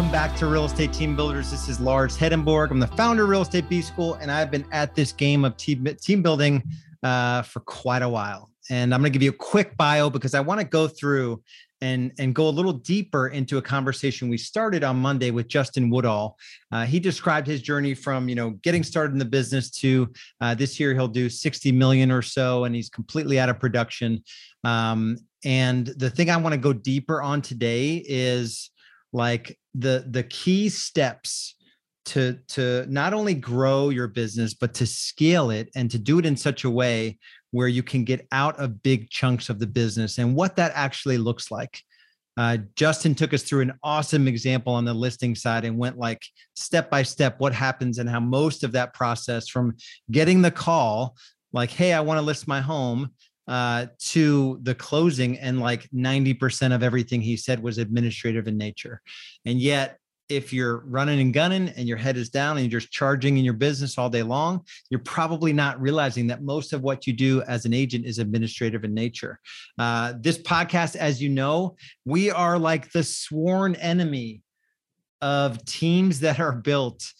welcome back to Real Estate Team Builders. This is Lars Hedenborg. I'm the founder of Real Estate B School, and I've been at this game of team, team building uh, for quite a while. And I'm going to give you a quick bio because I want to go through and and go a little deeper into a conversation we started on Monday with Justin Woodall. Uh, he described his journey from you know getting started in the business to uh, this year he'll do 60 million or so, and he's completely out of production. Um, and the thing I want to go deeper on today is like the the key steps to to not only grow your business but to scale it and to do it in such a way where you can get out of big chunks of the business and what that actually looks like. Uh, justin took us through an awesome example on the listing side and went like step by step what happens and how most of that process from getting the call like hey i want to list my home uh, to the closing, and like 90% of everything he said was administrative in nature. And yet, if you're running and gunning and your head is down and you're just charging in your business all day long, you're probably not realizing that most of what you do as an agent is administrative in nature. Uh, this podcast, as you know, we are like the sworn enemy of teams that are built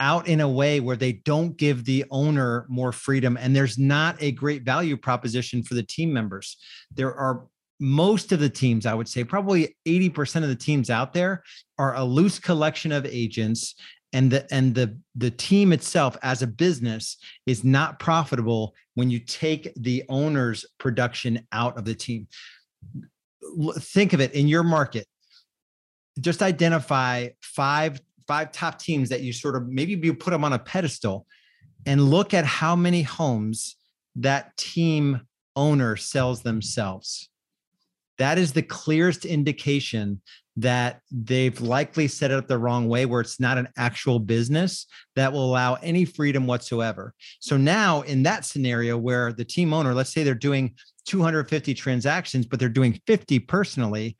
out in a way where they don't give the owner more freedom and there's not a great value proposition for the team members. There are most of the teams i would say probably 80% of the teams out there are a loose collection of agents and the and the the team itself as a business is not profitable when you take the owner's production out of the team. Think of it in your market just identify five five top teams that you sort of maybe you put them on a pedestal and look at how many homes that team owner sells themselves. That is the clearest indication that they've likely set it up the wrong way where it's not an actual business that will allow any freedom whatsoever. So now in that scenario where the team owner, let's say they're doing 250 transactions, but they're doing 50 personally,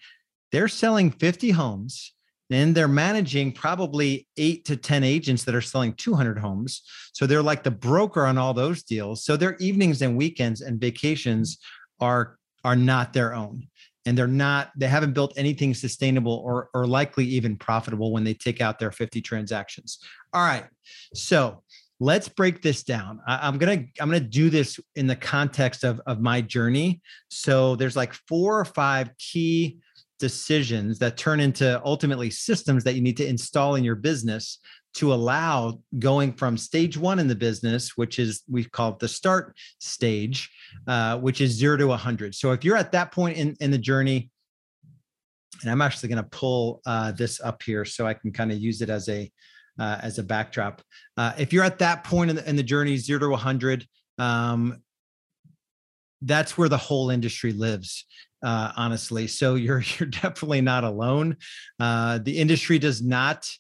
they're selling 50 homes and they're managing probably eight to 10 agents that are selling 200 homes. So they're like the broker on all those deals. So their evenings and weekends and vacations are, are not their own. And they're not, they haven't built anything sustainable or, or likely even profitable when they take out their 50 transactions. All right. So let's break this down. I, am gonna I'm gonna do this in the context of, of my journey. So there's like four or five key decisions that turn into ultimately systems that you need to install in your business to allow going from stage one in the business, which is we call it the start stage, uh, which is zero to 100. So if you're at that point in, in the journey, and I'm actually going to pull uh, this up here so I can kind of use it as a uh, as a backdrop. Uh, if you're at that point in the, in the journey, zero to 100, um, that's where the whole industry lives uh, honestly. So you're you're definitely not alone. Uh, the industry does not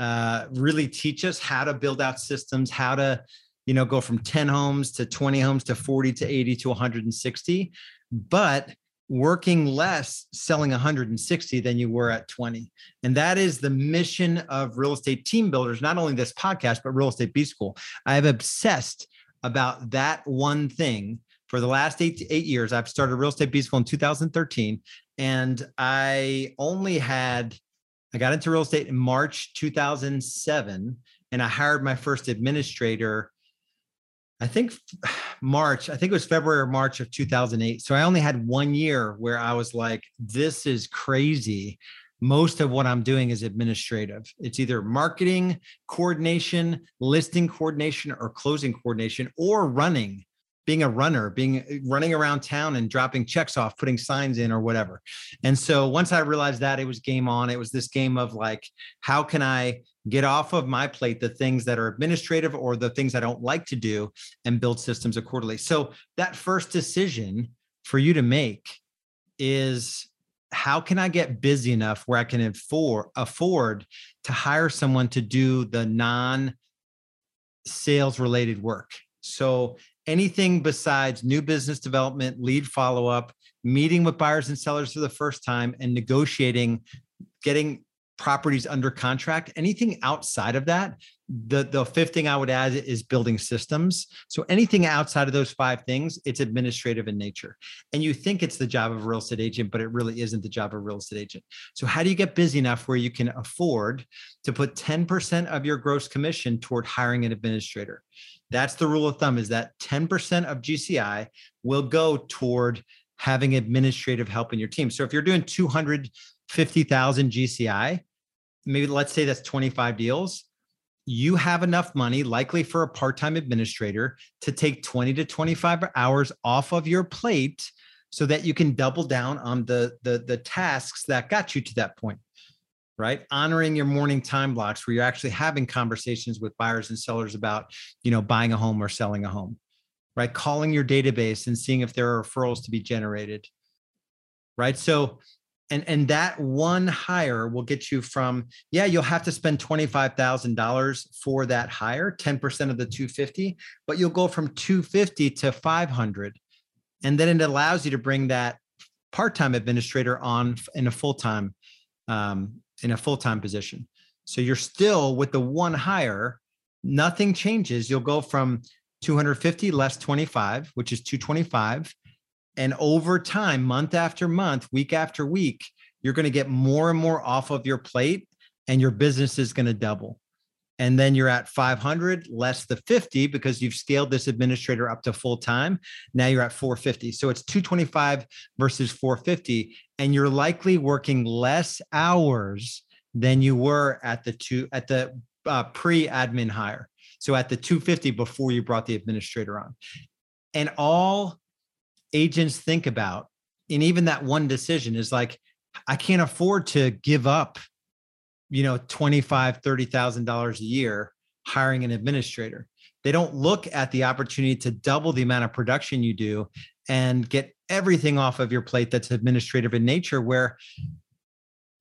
uh, really teach us how to build out systems, how to you know go from 10 homes to 20 homes to 40 to 80 to 160, but working less selling 160 than you were at 20 and that is the mission of real estate team builders not only this podcast but real estate b school i have obsessed about that one thing for the last eight eight years. I've started real estate B school in 2013, and I only had I got into real estate in March 2007, and I hired my first administrator. I think March, I think it was February or March of 2008. So I only had one year where I was like, this is crazy. Most of what I'm doing is administrative. It's either marketing coordination, listing coordination, or closing coordination, or running being a runner, being running around town and dropping checks off, putting signs in or whatever. And so once I realized that it was game on, it was this game of like, how can I get off of my plate the things that are administrative or the things I don't like to do and build systems accordingly. So that first decision for you to make is how can I get busy enough where I can afford afford to hire someone to do the non sales related work. So anything besides new business development, lead follow up, meeting with buyers and sellers for the first time, and negotiating, getting properties under contract. Anything outside of that, the the fifth thing I would add is building systems. So anything outside of those five things, it's administrative in nature. And you think it's the job of a real estate agent, but it really isn't the job of a real estate agent. So how do you get busy enough where you can afford to put 10% of your gross commission toward hiring an administrator? That's the rule of thumb is that 10% of GCI will go toward having administrative help in your team. So if you're doing 250,000 GCI, maybe let's say that's 25 deals, you have enough money, likely for a part time administrator, to take 20 to 25 hours off of your plate so that you can double down on the, the, the tasks that got you to that point right? Honoring your morning time blocks where you're actually having conversations with buyers and sellers about you know buying a home or selling a home right? Calling your database and seeing if there are referrals to be generated right? So and and that one hire will get you from yeah you'll have to spend $25000 for that hire 10% of the 250 but you'll go from 250 to 500 and then it allows you to bring that part-time administrator on in a full-time um, in a full-time position. So you're still with the one hire nothing changes. You'll go from 250 less 25 which is 225 and over time, month after month, week after week, you're going to get more and more off of your plate and your business is going to double. And then you're at 500 less the 50 because you've scaled this administrator up to full time. Now you're at 450. So it's 225 versus 450. And you're likely working less hours than you were at the two at the uh, pre-admin hire. So at the 250 before you brought the administrator on. And all agents think about in even that one decision is like i can't afford to give up you know 25 30000 dollars a year hiring an administrator they don't look at the opportunity to double the amount of production you do and get everything off of your plate that's administrative in nature where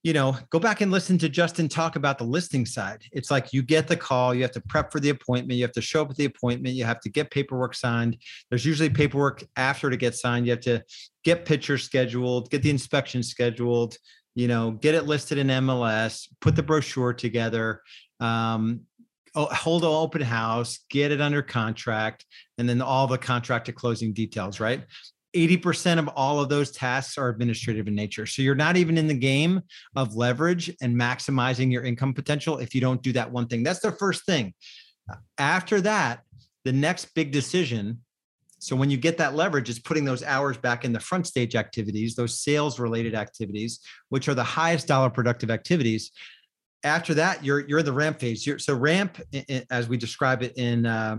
you know, go back and listen to Justin talk about the listing side. It's like you get the call, you have to prep for the appointment, you have to show up at the appointment, you have to get paperwork signed. There's usually paperwork after to get signed. You have to get pictures scheduled, get the inspection scheduled, you know, get it listed in MLS, put the brochure together, um, hold an open house, get it under contract, and then all the contract to closing details, right? 80% of all of those tasks are administrative in nature. So you're not even in the game of leverage and maximizing your income potential if you don't do that one thing. That's the first thing. After that, the next big decision. So when you get that leverage, it's putting those hours back in the front stage activities, those sales related activities, which are the highest dollar productive activities. After that, you're you're in the ramp phase. You're, so ramp, as we describe it in uh,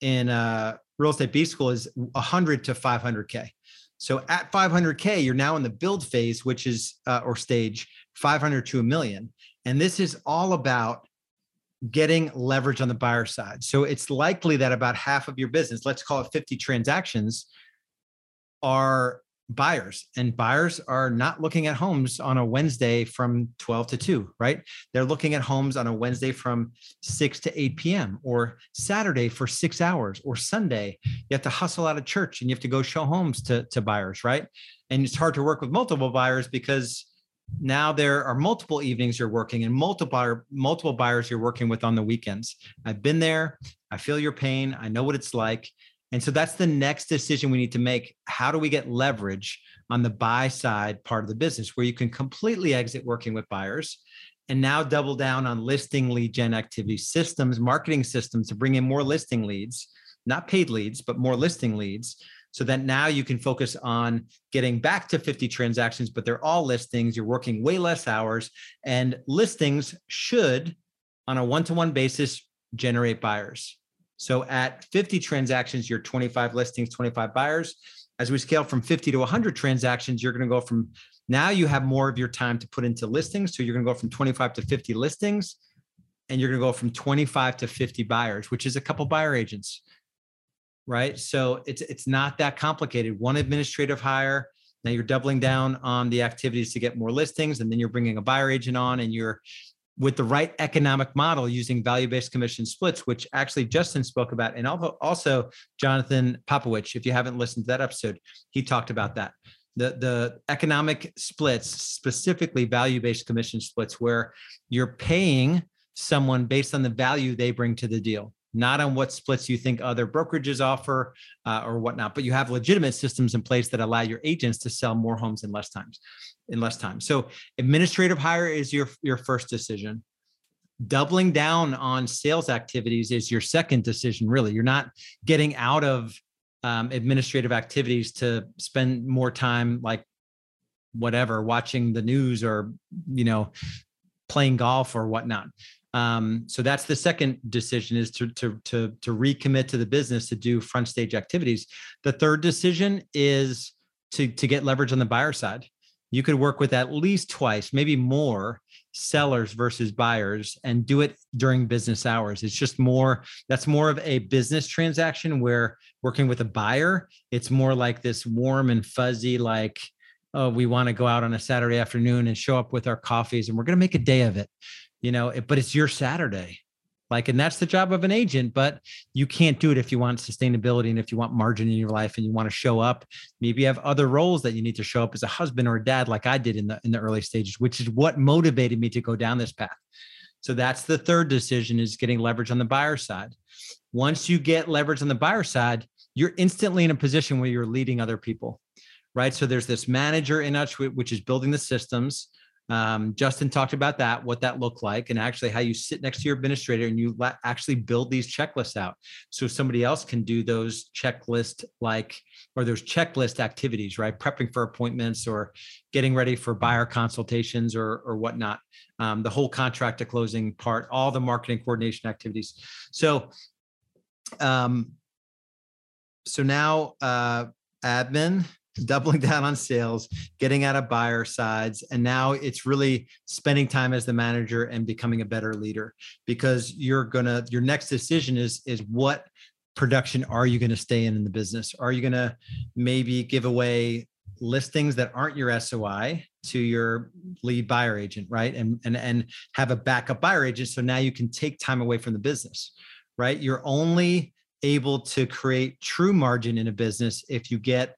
in uh, real estate B school is 100 to 500K. So at 500K, you're now in the build phase, which is, uh, or stage 500 to a million. And this is all about getting leverage on the buyer side. So it's likely that about half of your business, let's call it 50 transactions, are buyers and buyers are not looking at homes on a Wednesday from 12 to 2, right? They're looking at homes on a Wednesday from 6 to 8 p.m. or Saturday for six hours or Sunday. You have to hustle out of church and you have to go show homes to, to buyers, right? And it's hard to work with multiple buyers because now there are multiple evenings you're working and multiple multiple buyers you're working with on the weekends. I've been there. I feel your pain. I know what it's like. And so that's the next decision we need to make. How do we get leverage on the buy side part of the business where you can completely exit working with buyers and now double down on listing lead gen activity systems, marketing systems to bring in more listing leads, not paid leads, but more listing leads so that now you can focus on getting back to 50 transactions, but they're all listings. You're working way less hours, and listings should, on a one to one basis, generate buyers. So at 50 transactions, you're 25 listings, 25 buyers. As we scale from 50 to 100 transactions, you're going to go from now you have more of your time to put into listings. So you're going to go from 25 to 50 listings and you're going to go from 25 to 50 buyers, which is a couple buyer agents. Right. So it's it's not that complicated. One administrative hire. Now you're doubling down on the activities to get more listings, and then you're bringing a buyer agent on, and you're with the right economic model using value-based commission splits, which actually Justin spoke about, and also Jonathan Popowich. If you haven't listened to that episode, he talked about that. the the economic splits, specifically value-based commission splits, where you're paying someone based on the value they bring to the deal not on what splits you think other brokerages offer uh, or whatnot, but you have legitimate systems in place that allow your agents to sell more homes in less times, in less time. So administrative hire is your your first decision. Doubling down on sales activities is your second decision. Really, you're not getting out of um, administrative activities to spend more time like whatever watching the news or you know playing golf or whatnot um, so that's the second decision is to, to, to, to recommit to the business to do front stage activities. The third decision is to, to get leverage on the buyer side. You could work with at least twice, maybe more sellers versus buyers and do it during business hours. It's just more, that's more of a business transaction where working with a buyer, it's more like this warm and fuzzy, like, oh, we want to go out on a Saturday afternoon and show up with our coffees and we're going to make a day of it you know, but it's your Saturday. Like, and that's the job of an agent, but you can't do it if you want sustainability and if you want margin in your life and you want to show up. Maybe you have other roles that you need to show up as a husband or a dad, like I did in the in the early stages, which is what motivated me to go down this path. So that's the third decision is getting leverage on the buyer side. Once you get leverage on the buyer side, you're instantly in a position where you're leading other people, right? So there's this manager in us, which is building the systems um, Justin talked about that, what that looked like, and actually how you sit next to your administrator and you let, actually build these checklists out so somebody else can do those checklist like or those checklist activities, right? Prepping for appointments or getting ready for buyer consultations or or whatnot. Um, the whole contract to closing part, all the marketing coordination activities. So, um, so now uh, admin doubling down on sales, getting out of buyer sides. And now it's really spending time as the manager and becoming a better leader because you're to, your next decision is, is what production are you going to stay in in the business? Are you going to maybe give away listings that aren't your SOI to your lead buyer agent, right? And, and, and have a backup buyer agent. So now you can take time away from the business, right? You're only able to create true margin in a business if you get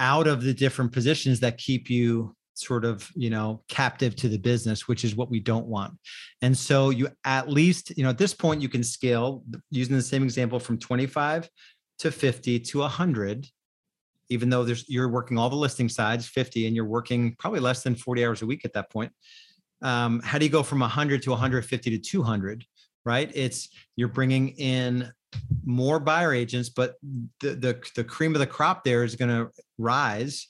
out of the different positions that keep you sort of you know captive to the business which is what we don't want. And so you at least you know at this point you can scale using the same example from 25 to 50 to 100 even though there's you're working all the listing sides 50 and you're working probably less than 40 hours a week at that point. Um, how do you go from 100 to 150 to 200 right? It's you're bringing in more buyer agents, but the, the, the cream of the crop there is going to rise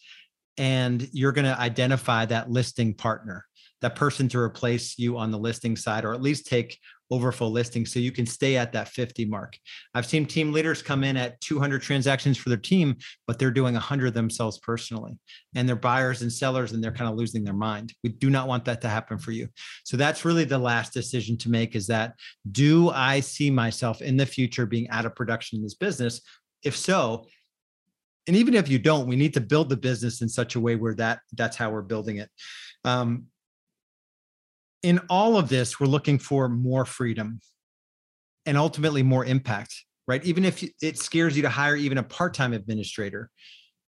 and you're going to identify that listing partner, that person to replace you on the listing side, or at least take overflow listings so you can stay at that 50 mark. I've seen team leaders come in at 200 transactions for their team, but they're doing 100 themselves personally. And they're buyers and sellers and they're kind of losing their mind. We do not want that to happen for you. So that's really the last decision to make is that do I see myself in the future being out of production in this business? If so, and even if you don't, we need to build the business in such a way where that that's how we're building it. Um, in all of this, we're looking for more freedom and ultimately more impact, right? Even if it scares you to hire even a part time administrator.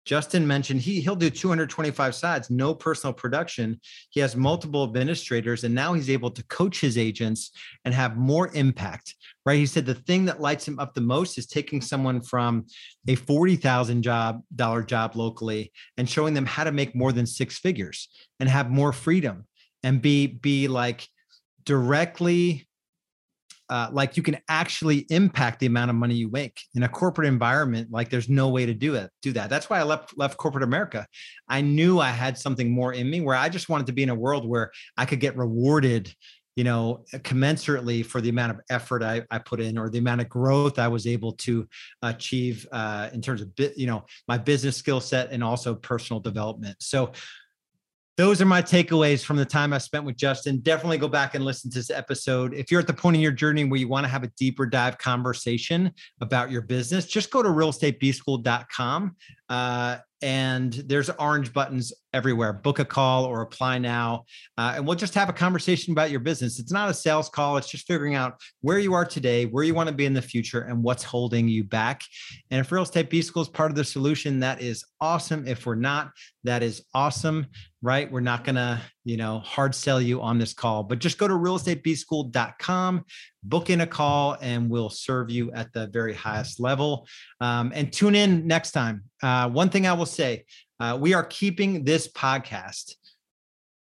Justin mentioned he he'll do 225 sides, no personal production. He has multiple administrators, and now he's able to coach his agents and have more impact. Right? He said the thing that lights him up the most is taking someone from a forty thousand job dollar job locally and showing them how to make more than six figures and have more freedom and be be like directly uh, like you can actually impact the amount of money you make in a corporate environment like there's no way to do it do that. That's why i left left corporate america. I knew i had something more in me where i just wanted to be in a world where i could get rewarded you know commensurately for the amount of effort i, I put in or the amount of growth i was able to achieve uh, in terms of you know my business skill set and also personal development. So those are my takeaways from the time I spent with Justin. Definitely go back and listen to this episode. If you're at the point in your journey where you want to have a deeper dive conversation about your business, just go to realestatebschool.com. Uh, and there's orange buttons everywhere. Book a call or apply now. Uh, and we'll just have a conversation about your business. It's not a sales call, it's just figuring out where you are today, where you want to be in the future, and what's holding you back. And if Real Estate B School is part of the solution, that is awesome. If we're not, that is awesome, right? We're not going to, you know, hard sell you on this call, but just go to realestatebschool.com, book in a call, and we'll serve you at the very highest level. Um, and tune in next time. Uh, one thing I will say uh, we are keeping this podcast.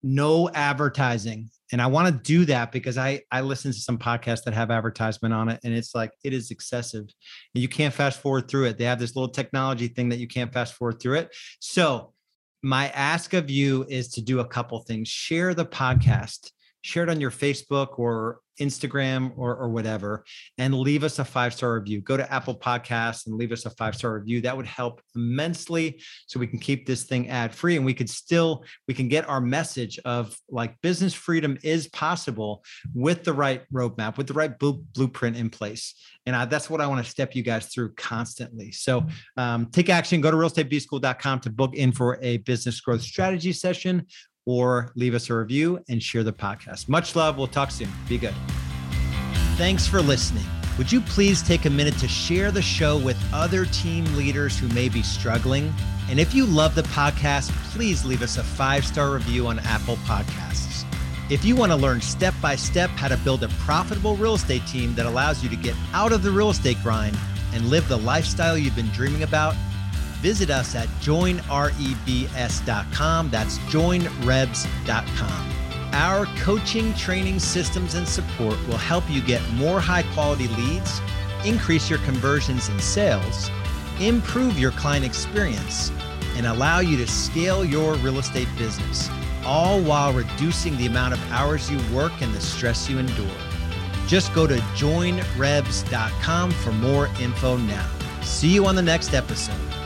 No advertising. And i want to do that because i i listen to some podcasts that have advertisement on it and it's like it is excessive. And you can't fast forward through it. They have this little technology thing that you can't fast forward through it. So my ask of you is to do a couple things. Share the podcast share it on your Facebook or Instagram or, or whatever, and leave us a five star review. Go to Apple Podcasts and leave us a five star review. That would help immensely so we can keep this thing ad free and we could still we can get our message of like business freedom is possible with the right roadmap, with the right blueprint in place. And I, that's what I want to step you guys through constantly. So um, take action. Go to realestatebschool.com to book in for a business growth strategy session or leave us a review and share the podcast. Much love. We'll talk soon. Be good. Thanks for listening. Would you please take a minute to share the show with other team leaders who may be struggling? And if you love the podcast, please leave us a five star review on Apple Podcasts. If you want to learn step by step how to build a profitable real estate team that allows you to get out of the real estate grind and live the lifestyle you've been dreaming about, visit us at joinrebs.com. That's joinrebs.com. Our coaching, training, systems, and support will help you get more high quality leads, increase your conversions and sales, improve your client experience, and allow you to scale your real estate business, all while reducing the amount of hours you work and the stress you endure. Just go to joinrebs.com for more info now. See you on the next episode.